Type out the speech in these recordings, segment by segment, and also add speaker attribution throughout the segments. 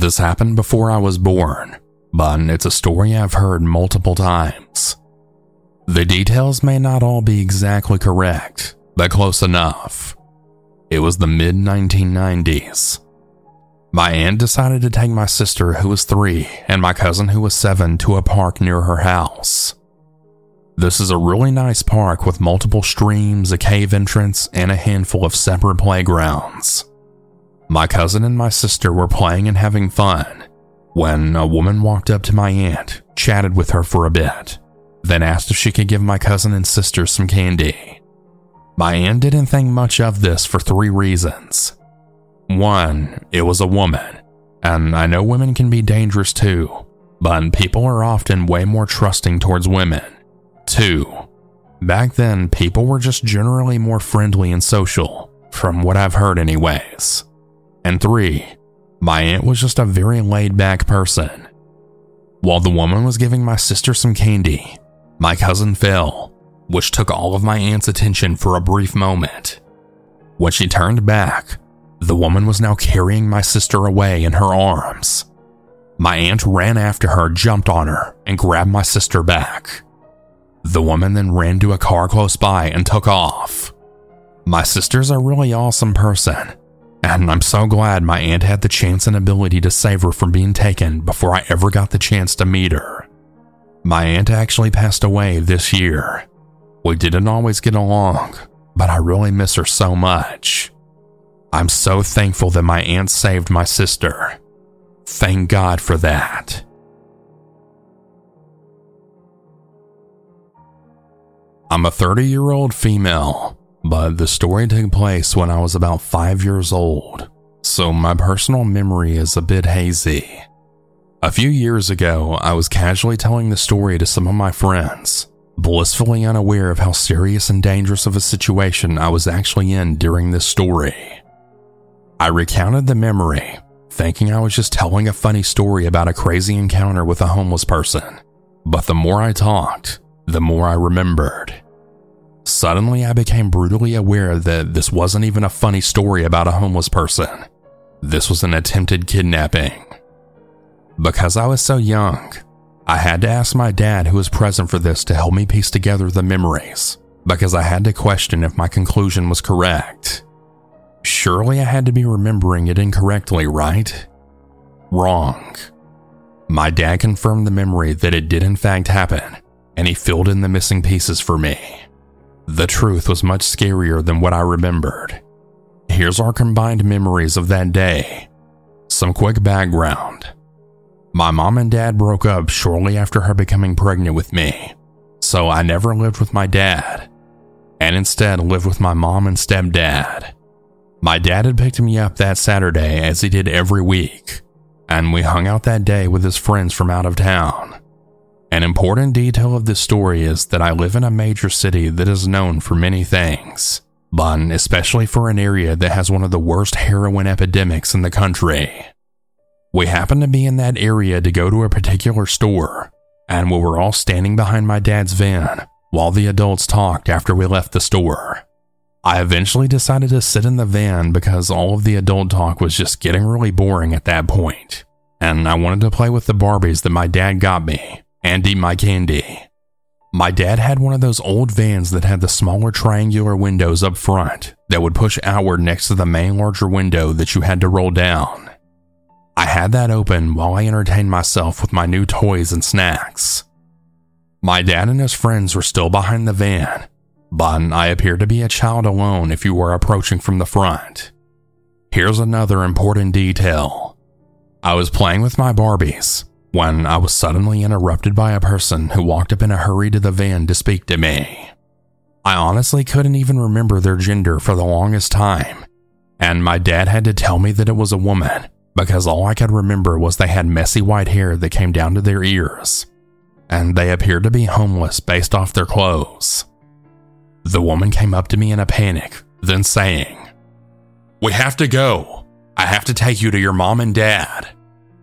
Speaker 1: This happened before I was born, but it's a story I've heard multiple times. The details may not all be exactly correct, but close enough. It was the mid 1990s. My aunt decided to take my sister, who was three, and my cousin, who was seven, to a park near her house. This is a really nice park with multiple streams, a cave entrance, and a handful of separate playgrounds. My cousin and my sister were playing and having fun when a woman walked up to my aunt, chatted with her for a bit, then asked if she could give my cousin and sister some candy. My aunt didn't think much of this for three reasons. One, it was a woman, and I know women can be dangerous too, but people are often way more trusting towards women. Two, back then people were just generally more friendly and social, from what I've heard, anyways. And three, my aunt was just a very laid back person. While the woman was giving my sister some candy, my cousin fell, which took all of my aunt's attention for a brief moment. When she turned back, the woman was now carrying my sister away in her arms. My aunt ran after her, jumped on her, and grabbed my sister back. The woman then ran to a car close by and took off. My sister's a really awesome person, and I'm so glad my aunt had the chance and ability to save her from being taken before I ever got the chance to meet her. My aunt actually passed away this year. We didn't always get along, but I really miss her so much. I'm so thankful that my aunt saved my sister. Thank God for that. I'm a 30 year old female, but the story took place when I was about 5 years old, so my personal memory is a bit hazy. A few years ago, I was casually telling the story to some of my friends, blissfully unaware of how serious and dangerous of a situation I was actually in during this story. I recounted the memory, thinking I was just telling a funny story about a crazy encounter with a homeless person. But the more I talked, the more I remembered. Suddenly, I became brutally aware that this wasn't even a funny story about a homeless person. This was an attempted kidnapping. Because I was so young, I had to ask my dad, who was present for this, to help me piece together the memories, because I had to question if my conclusion was correct. Surely I had to be remembering it incorrectly, right? Wrong. My dad confirmed the memory that it did in fact happen, and he filled in the missing pieces for me. The truth was much scarier than what I remembered. Here's our combined memories of that day. Some quick background. My mom and dad broke up shortly after her becoming pregnant with me, so I never lived with my dad, and instead lived with my mom and stepdad. My dad had picked me up that Saturday as he did every week, and we hung out that day with his friends from out of town. An important detail of this story is that I live in a major city that is known for many things, but especially for an area that has one of the worst heroin epidemics in the country. We happened to be in that area to go to a particular store, and we were all standing behind my dad's van while the adults talked after we left the store. I eventually decided to sit in the van because all of the adult talk was just getting really boring at that point, and I wanted to play with the Barbies that my dad got me and eat my candy. My dad had one of those old vans that had the smaller triangular windows up front that would push outward next to the main larger window that you had to roll down. I had that open while I entertained myself with my new toys and snacks. My dad and his friends were still behind the van, but I appeared to be a child alone if you were approaching from the front. Here's another important detail. I was playing with my Barbies when I was suddenly interrupted by a person who walked up in a hurry to the van to speak to me. I honestly couldn't even remember their gender for the longest time, and my dad had to tell me that it was a woman because all I could remember was they had messy white hair that came down to their ears, and they appeared to be homeless based off their clothes. The woman came up to me in a panic, then saying, We have to go. I have to take you to your mom and dad.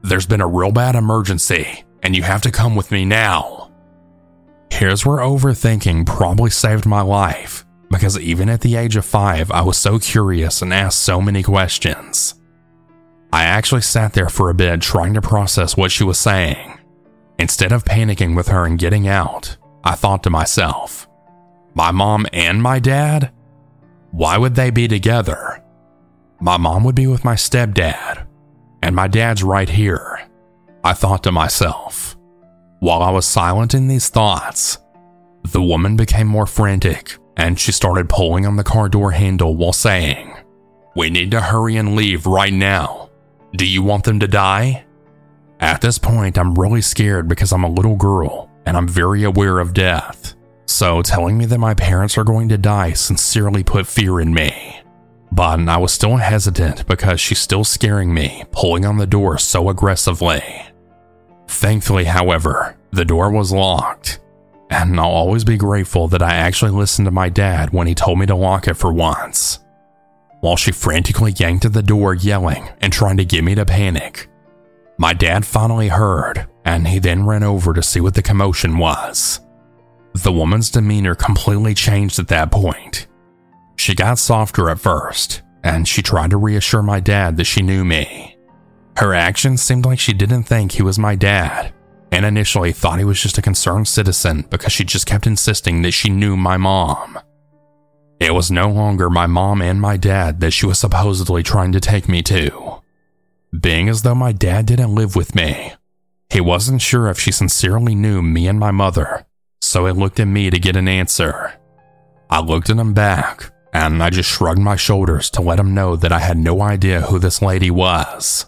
Speaker 1: There's been a real bad emergency, and you have to come with me now. Here's where overthinking probably saved my life, because even at the age of five, I was so curious and asked so many questions. I actually sat there for a bit trying to process what she was saying. Instead of panicking with her and getting out, I thought to myself, my mom and my dad? Why would they be together? My mom would be with my stepdad, and my dad's right here. I thought to myself. While I was silent in these thoughts, the woman became more frantic and she started pulling on the car door handle while saying, We need to hurry and leave right now. Do you want them to die? At this point, I'm really scared because I'm a little girl and I'm very aware of death. So, telling me that my parents are going to die sincerely put fear in me. But I was still hesitant because she's still scaring me, pulling on the door so aggressively. Thankfully, however, the door was locked, and I'll always be grateful that I actually listened to my dad when he told me to lock it for once. While she frantically yanked at the door, yelling and trying to get me to panic, my dad finally heard, and he then ran over to see what the commotion was. The woman's demeanor completely changed at that point. She got softer at first, and she tried to reassure my dad that she knew me. Her actions seemed like she didn't think he was my dad, and initially thought he was just a concerned citizen because she just kept insisting that she knew my mom. It was no longer my mom and my dad that she was supposedly trying to take me to. Being as though my dad didn't live with me, he wasn't sure if she sincerely knew me and my mother, so he looked at me to get an answer. I looked at him back, and I just shrugged my shoulders to let him know that I had no idea who this lady was.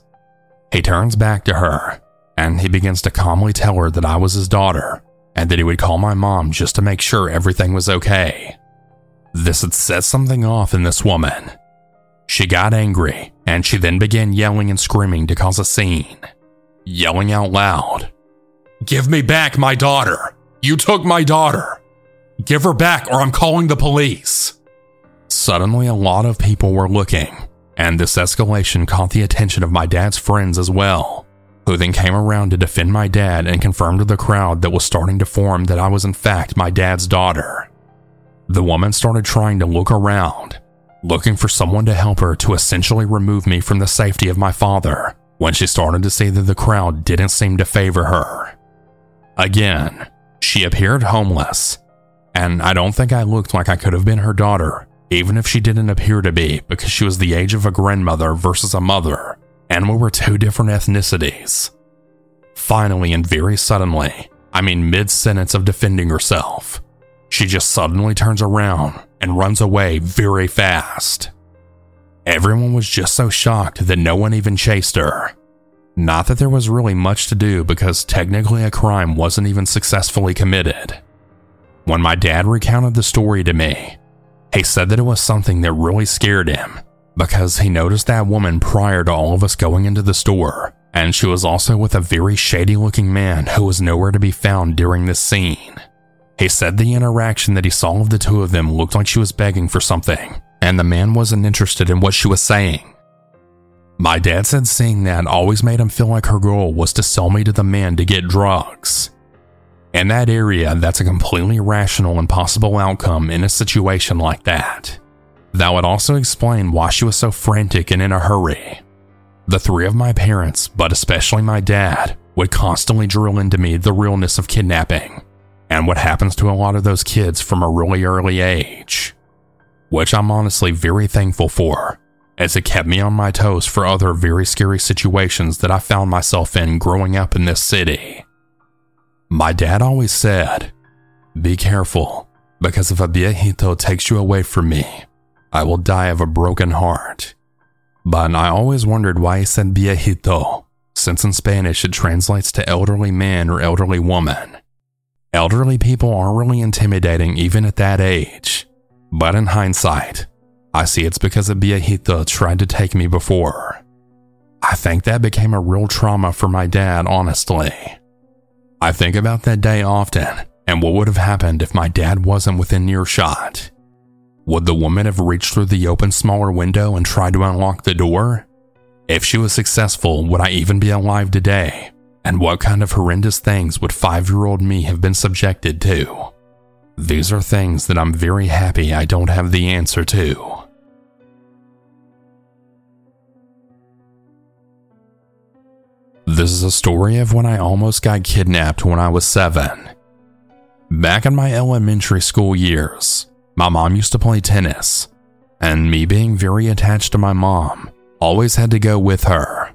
Speaker 1: He turns back to her, and he begins to calmly tell her that I was his daughter, and that he would call my mom just to make sure everything was okay. This had set something off in this woman. She got angry, and she then began yelling and screaming to cause a scene. Yelling out loud, Give me back my daughter! You took my daughter! Give her back or I'm calling the police! Suddenly, a lot of people were looking, and this escalation caught the attention of my dad's friends as well, who then came around to defend my dad and confirmed to the crowd that was starting to form that I was in fact my dad's daughter. The woman started trying to look around, looking for someone to help her to essentially remove me from the safety of my father when she started to see that the crowd didn't seem to favor her. Again, she appeared homeless, and I don't think I looked like I could have been her daughter, even if she didn't appear to be because she was the age of a grandmother versus a mother, and we were two different ethnicities. Finally, and very suddenly, I mean mid sentence of defending herself, she just suddenly turns around and runs away very fast. Everyone was just so shocked that no one even chased her. Not that there was really much to do because technically a crime wasn't even successfully committed. When my dad recounted the story to me, he said that it was something that really scared him because he noticed that woman prior to all of us going into the store, and she was also with a very shady looking man who was nowhere to be found during this scene. He said the interaction that he saw of the two of them looked like she was begging for something, and the man wasn't interested in what she was saying. My dad said seeing that always made him feel like her goal was to sell me to the man to get drugs. In that area, that's a completely rational and possible outcome in a situation like that. That would also explain why she was so frantic and in a hurry. The three of my parents, but especially my dad, would constantly drill into me the realness of kidnapping and what happens to a lot of those kids from a really early age. Which I'm honestly very thankful for, as it kept me on my toes for other very scary situations that I found myself in growing up in this city. My dad always said, Be careful, because if a viejito takes you away from me, I will die of a broken heart. But I always wondered why he said viejito, since in Spanish it translates to elderly man or elderly woman. Elderly people are really intimidating even at that age. But in hindsight, I see it's because a viejito tried to take me before. I think that became a real trauma for my dad, honestly. I think about that day often and what would have happened if my dad wasn't within earshot. Would the woman have reached through the open smaller window and tried to unlock the door? If she was successful, would I even be alive today? And what kind of horrendous things would five year old me have been subjected to? These are things that I'm very happy I don't have the answer to. This is a story of when I almost got kidnapped when I was seven. Back in my elementary school years, my mom used to play tennis, and me being very attached to my mom, always had to go with her.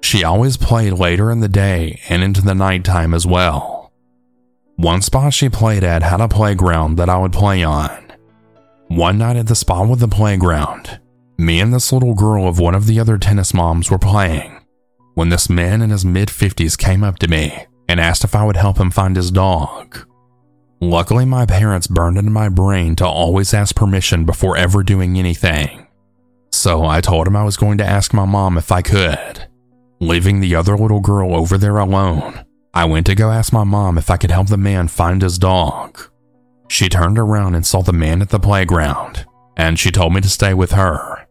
Speaker 1: She always played later in the day and into the nighttime as well. One spot she played at had a playground that I would play on. One night at the spot with the playground, me and this little girl of one of the other tennis moms were playing when this man in his mid 50s came up to me and asked if I would help him find his dog. Luckily, my parents burned into my brain to always ask permission before ever doing anything. So I told him I was going to ask my mom if I could. Leaving the other little girl over there alone, I went to go ask my mom if I could help the man find his dog. She turned around and saw the man at the playground, and she told me to stay with her.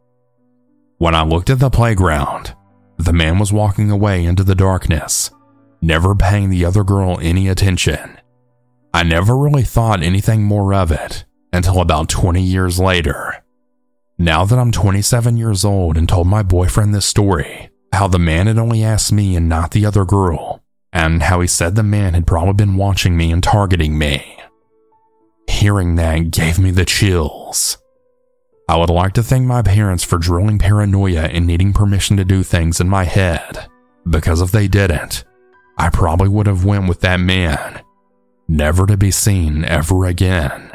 Speaker 1: When I looked at the playground, the man was walking away into the darkness, never paying the other girl any attention. I never really thought anything more of it until about 20 years later. Now that I'm 27 years old and told my boyfriend this story, how the man had only asked me and not the other girl, and how he said the man had probably been watching me and targeting me. Hearing that gave me the chills. I would like to thank my parents for drilling paranoia and needing permission to do things in my head, because if they didn't, I probably would have went with that man, never to be seen ever again.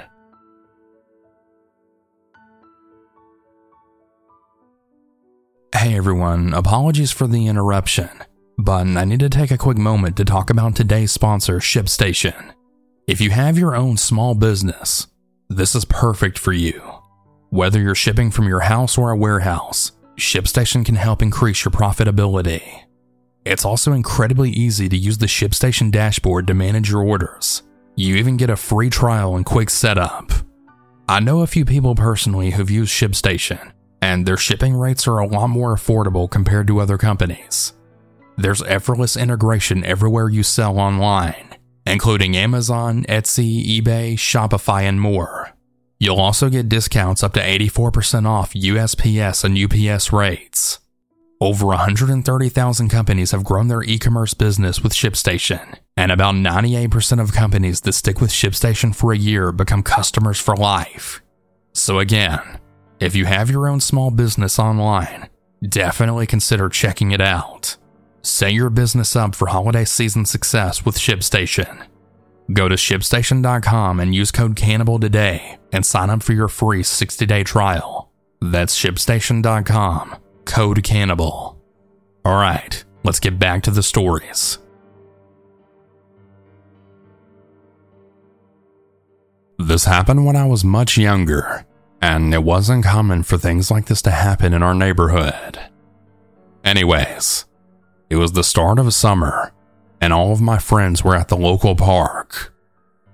Speaker 1: Hey everyone, apologies for the interruption, but I need to take a quick moment to talk about today's sponsor, ShipStation. If you have your own small business, this is perfect for you. Whether you're shipping from your house or a warehouse, ShipStation can help increase your profitability. It's also incredibly easy to use the ShipStation dashboard to manage your orders. You even get a free trial and quick setup. I know a few people personally who've used ShipStation, and their shipping rates are a lot more affordable compared to other companies. There's effortless integration everywhere you sell online, including Amazon, Etsy, eBay, Shopify, and more. You'll also get discounts up to 84% off USPS and UPS rates. Over 130,000 companies have grown their e commerce business with ShipStation, and about 98% of companies that stick with ShipStation for a year become customers for life. So, again, if you have your own small business online, definitely consider checking it out. Set your business up for holiday season success with ShipStation. Go to shipstation.com and use code CANNIBAL today and sign up for your free 60 day trial. That's shipstation.com, code CANNIBAL. Alright, let's get back to the stories. This happened when I was much younger, and it wasn't common for things like this to happen in our neighborhood. Anyways, it was the start of summer, and all of my friends were at the local park.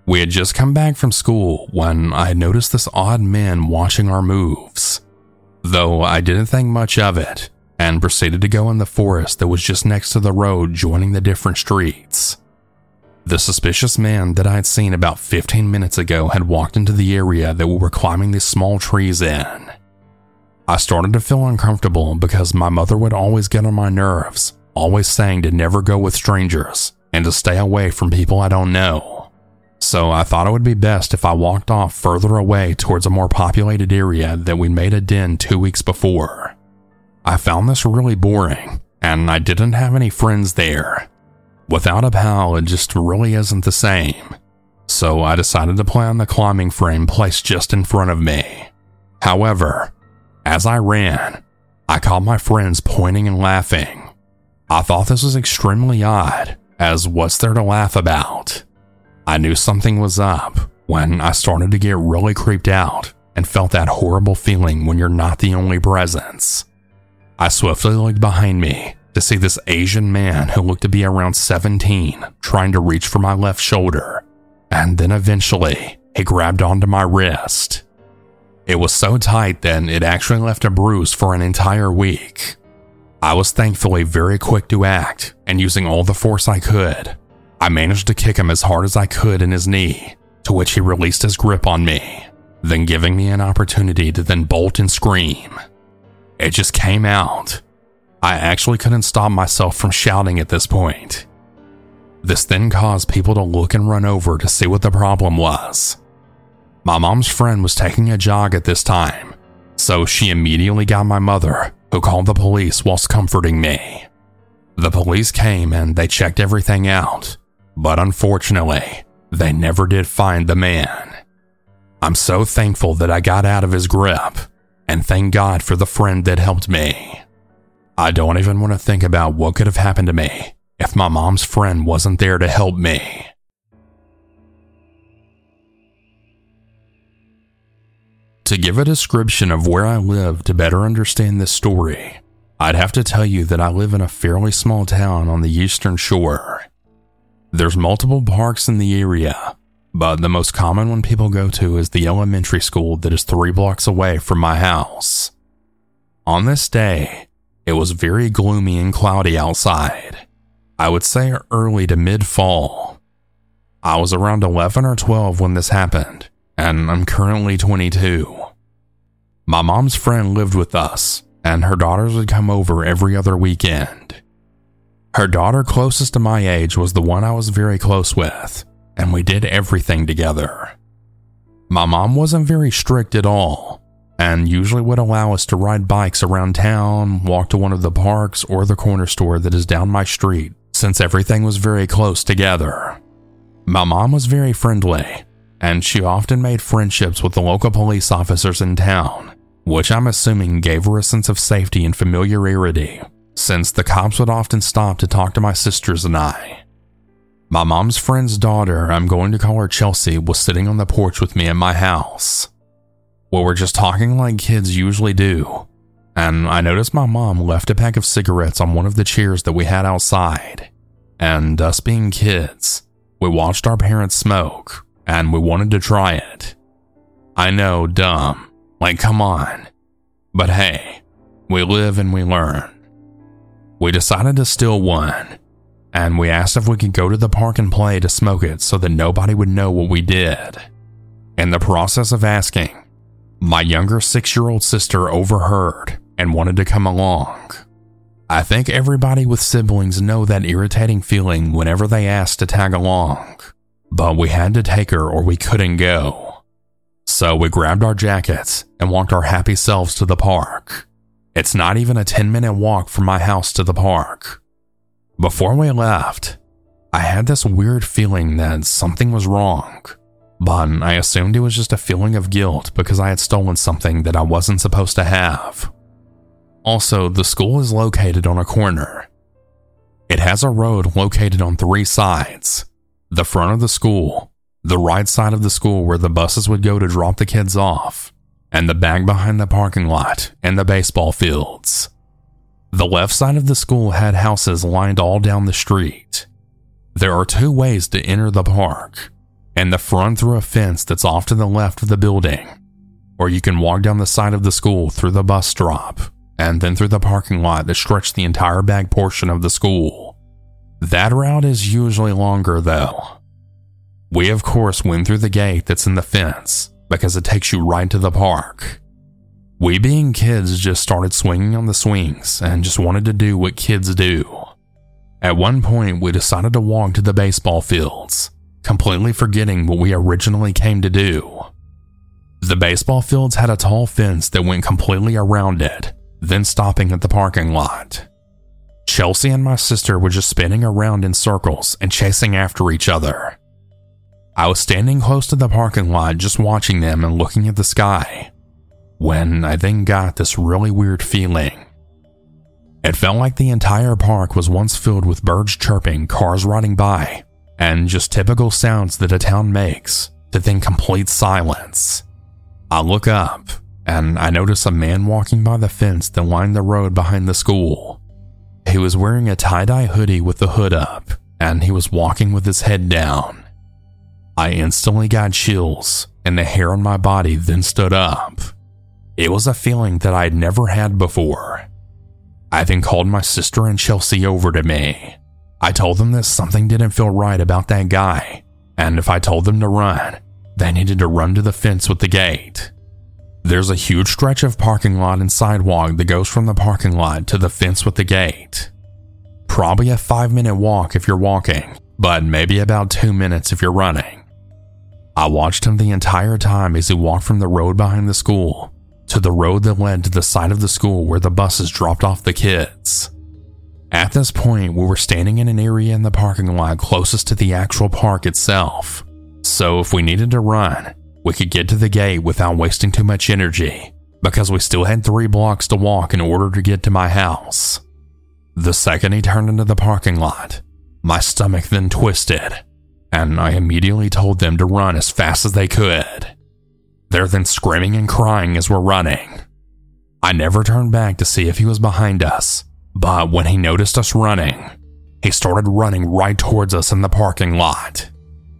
Speaker 1: We had just come back from school when I noticed this odd man watching our moves. Though I didn't think much of it and proceeded to go in the forest that was just next to the road joining the different streets. The suspicious man that I had seen about 15 minutes ago had walked into the area that we were climbing these small trees in. I started to feel uncomfortable because my mother would always get on my nerves always saying to never go with strangers and to stay away from people I don't know. So I thought it would be best if I walked off further away towards a more populated area that we made a den two weeks before. I found this really boring, and I didn't have any friends there. Without a pal, it just really isn't the same. So I decided to play on the climbing frame placed just in front of me. However, as I ran, I caught my friends pointing and laughing. I thought this was extremely odd, as what's there to laugh about? I knew something was up when I started to get really creeped out and felt that horrible feeling when you're not the only presence. I swiftly looked behind me to see this Asian man who looked to be around 17 trying to reach for my left shoulder, and then eventually he grabbed onto my wrist. It was so tight that it actually left a bruise for an entire week. I was thankfully very quick to act, and using all the force I could, I managed to kick him as hard as I could in his knee, to which he released his grip on me, then giving me an opportunity to then bolt and scream. It just came out. I actually couldn't stop myself from shouting at this point. This then caused people to look and run over to see what the problem was. My mom's friend was taking a jog at this time, so she immediately got my mother, who called the police whilst comforting me. The police came and they checked everything out, but unfortunately, they never did find the man. I'm so thankful that I got out of his grip, and thank God for the friend that helped me. I don't even want to think about what could have happened to me if my mom's friend wasn't there to help me. To give a description of where I live to better understand this story, I'd have to tell you that I live in a fairly small town on the eastern shore. There's multiple parks in the area, but the most common one people go to is the elementary school that is three blocks away from my house. On this day, it was very gloomy and cloudy outside. I would say early to mid fall. I was around 11 or 12 when this happened, and I'm currently 22. My mom's friend lived with us, and her daughters would come over every other weekend. Her daughter closest to my age was the one I was very close with, and we did everything together. My mom wasn't very strict at all, and usually would allow us to ride bikes around town, walk to one of the parks or the corner store that is down my street, since everything was very close together. My mom was very friendly, and she often made friendships with the local police officers in town, which I'm assuming gave her a sense of safety and familiarity since the cops would often stop to talk to my sisters and I. My mom's friend's daughter, I'm going to call her Chelsea, was sitting on the porch with me in my house. We were just talking like kids usually do, and I noticed my mom left a pack of cigarettes on one of the chairs that we had outside. And us being kids, we watched our parents smoke, and we wanted to try it. I know, dumb, like come on. But hey, we live and we learn. We decided to steal one, and we asked if we could go to the park and play to smoke it so that nobody would know what we did. In the process of asking, my younger six year old sister overheard and wanted to come along. I think everybody with siblings know that irritating feeling whenever they ask to tag along, but we had to take her or we couldn't go. So we grabbed our jackets and walked our happy selves to the park. It's not even a 10 minute walk from my house to the park. Before we left, I had this weird feeling that something was wrong, but I assumed it was just a feeling of guilt because I had stolen something that I wasn't supposed to have. Also, the school is located on a corner. It has a road located on three sides the front of the school, the right side of the school where the buses would go to drop the kids off, and the back behind the parking lot and the baseball fields. The left side of the school had houses lined all down the street. There are two ways to enter the park, and the front through a fence that's off to the left of the building, or you can walk down the side of the school through the bus stop and then through the parking lot that stretched the entire back portion of the school. That route is usually longer though. We of course went through the gate that's in the fence because it takes you right to the park. We, being kids, just started swinging on the swings and just wanted to do what kids do. At one point, we decided to walk to the baseball fields, completely forgetting what we originally came to do. The baseball fields had a tall fence that went completely around it, then stopping at the parking lot. Chelsea and my sister were just spinning around in circles and chasing after each other. I was standing close to the parking lot just watching them and looking at the sky when I then got this really weird feeling. It felt like the entire park was once filled with birds chirping, cars riding by, and just typical sounds that a town makes to then complete silence. I look up and I notice a man walking by the fence that lined the road behind the school. He was wearing a tie dye hoodie with the hood up, and he was walking with his head down. I instantly got chills, and the hair on my body then stood up. It was a feeling that I had never had before. I then called my sister and Chelsea over to me. I told them that something didn't feel right about that guy, and if I told them to run, they needed to run to the fence with the gate. There's a huge stretch of parking lot and sidewalk that goes from the parking lot to the fence with the gate. Probably a five minute walk if you're walking, but maybe about two minutes if you're running. I watched him the entire time as he walked from the road behind the school to the road that led to the side of the school where the buses dropped off the kids. At this point, we were standing in an area in the parking lot closest to the actual park itself. So if we needed to run, we could get to the gate without wasting too much energy because we still had three blocks to walk in order to get to my house. The second he turned into the parking lot, my stomach then twisted, and I immediately told them to run as fast as they could. They're then screaming and crying as we're running. I never turned back to see if he was behind us, but when he noticed us running, he started running right towards us in the parking lot.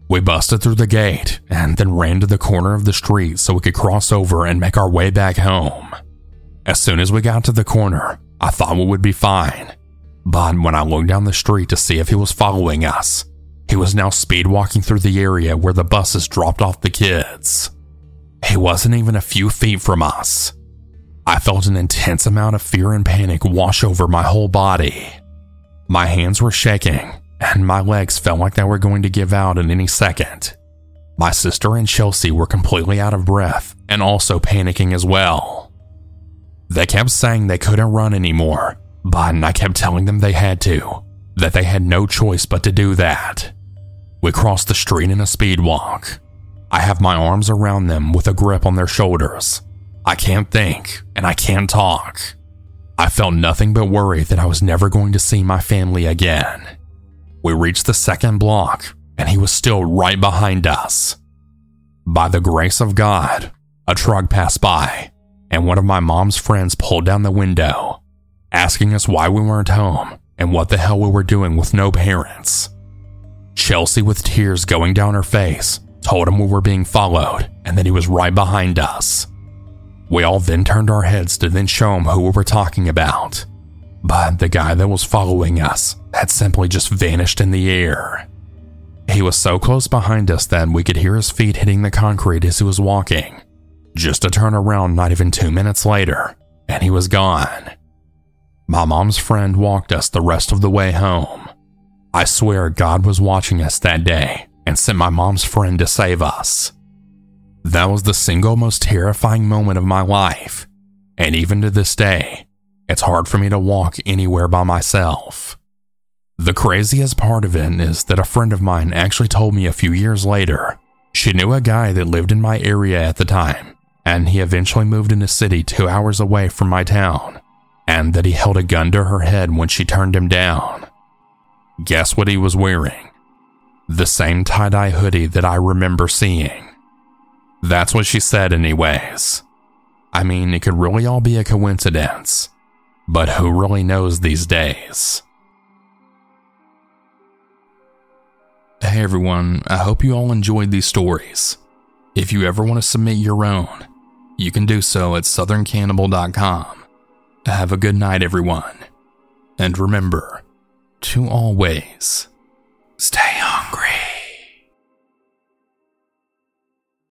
Speaker 1: We busted through the gate and then ran to the corner of the street so we could cross over and make our way back home. As soon as we got to the corner, I thought we would be fine. But when I looked down the street to see if he was following us, he was now speed walking through the area where the buses dropped off the kids. He wasn't even a few feet from us. I felt an intense amount of fear and panic wash over my whole body. My hands were shaking and my legs felt like they were going to give out in any second. My sister and Chelsea were completely out of breath and also panicking as well. They kept saying they couldn't run anymore, but I kept telling them they had to, that they had no choice but to do that. We cross the street in a speed walk. I have my arms around them with a grip on their shoulders. I can't think and I can't talk. I felt nothing but worry that I was never going to see my family again. We reached the second block, and he was still right behind us. By the grace of God, a truck passed by, and one of my mom's friends pulled down the window, asking us why we weren't home and what the hell we were doing with no parents. Chelsea, with tears going down her face, told him we were being followed and that he was right behind us. We all then turned our heads to then show him who we were talking about but the guy that was following us had simply just vanished in the air. He was so close behind us that we could hear his feet hitting the concrete as he was walking. Just to turn around not even two minutes later, and he was gone. My mom's friend walked us the rest of the way home. I swear God was watching us that day and sent my mom's friend to save us. That was the single most terrifying moment of my life, and even to this day, it's hard for me to walk anywhere by myself. The craziest part of it is that a friend of mine actually told me a few years later she knew a guy that lived in my area at the time, and he eventually moved in a city two hours away from my town, and that he held a gun to her head when she turned him down. Guess what he was wearing? The same tie dye hoodie that I remember seeing. That's what she said, anyways. I mean, it could really all be a coincidence. But who really knows these days? Hey everyone, I hope you all enjoyed these stories. If you ever want to submit your own, you can do so at southerncannibal.com. Have a good night, everyone. And remember to always stay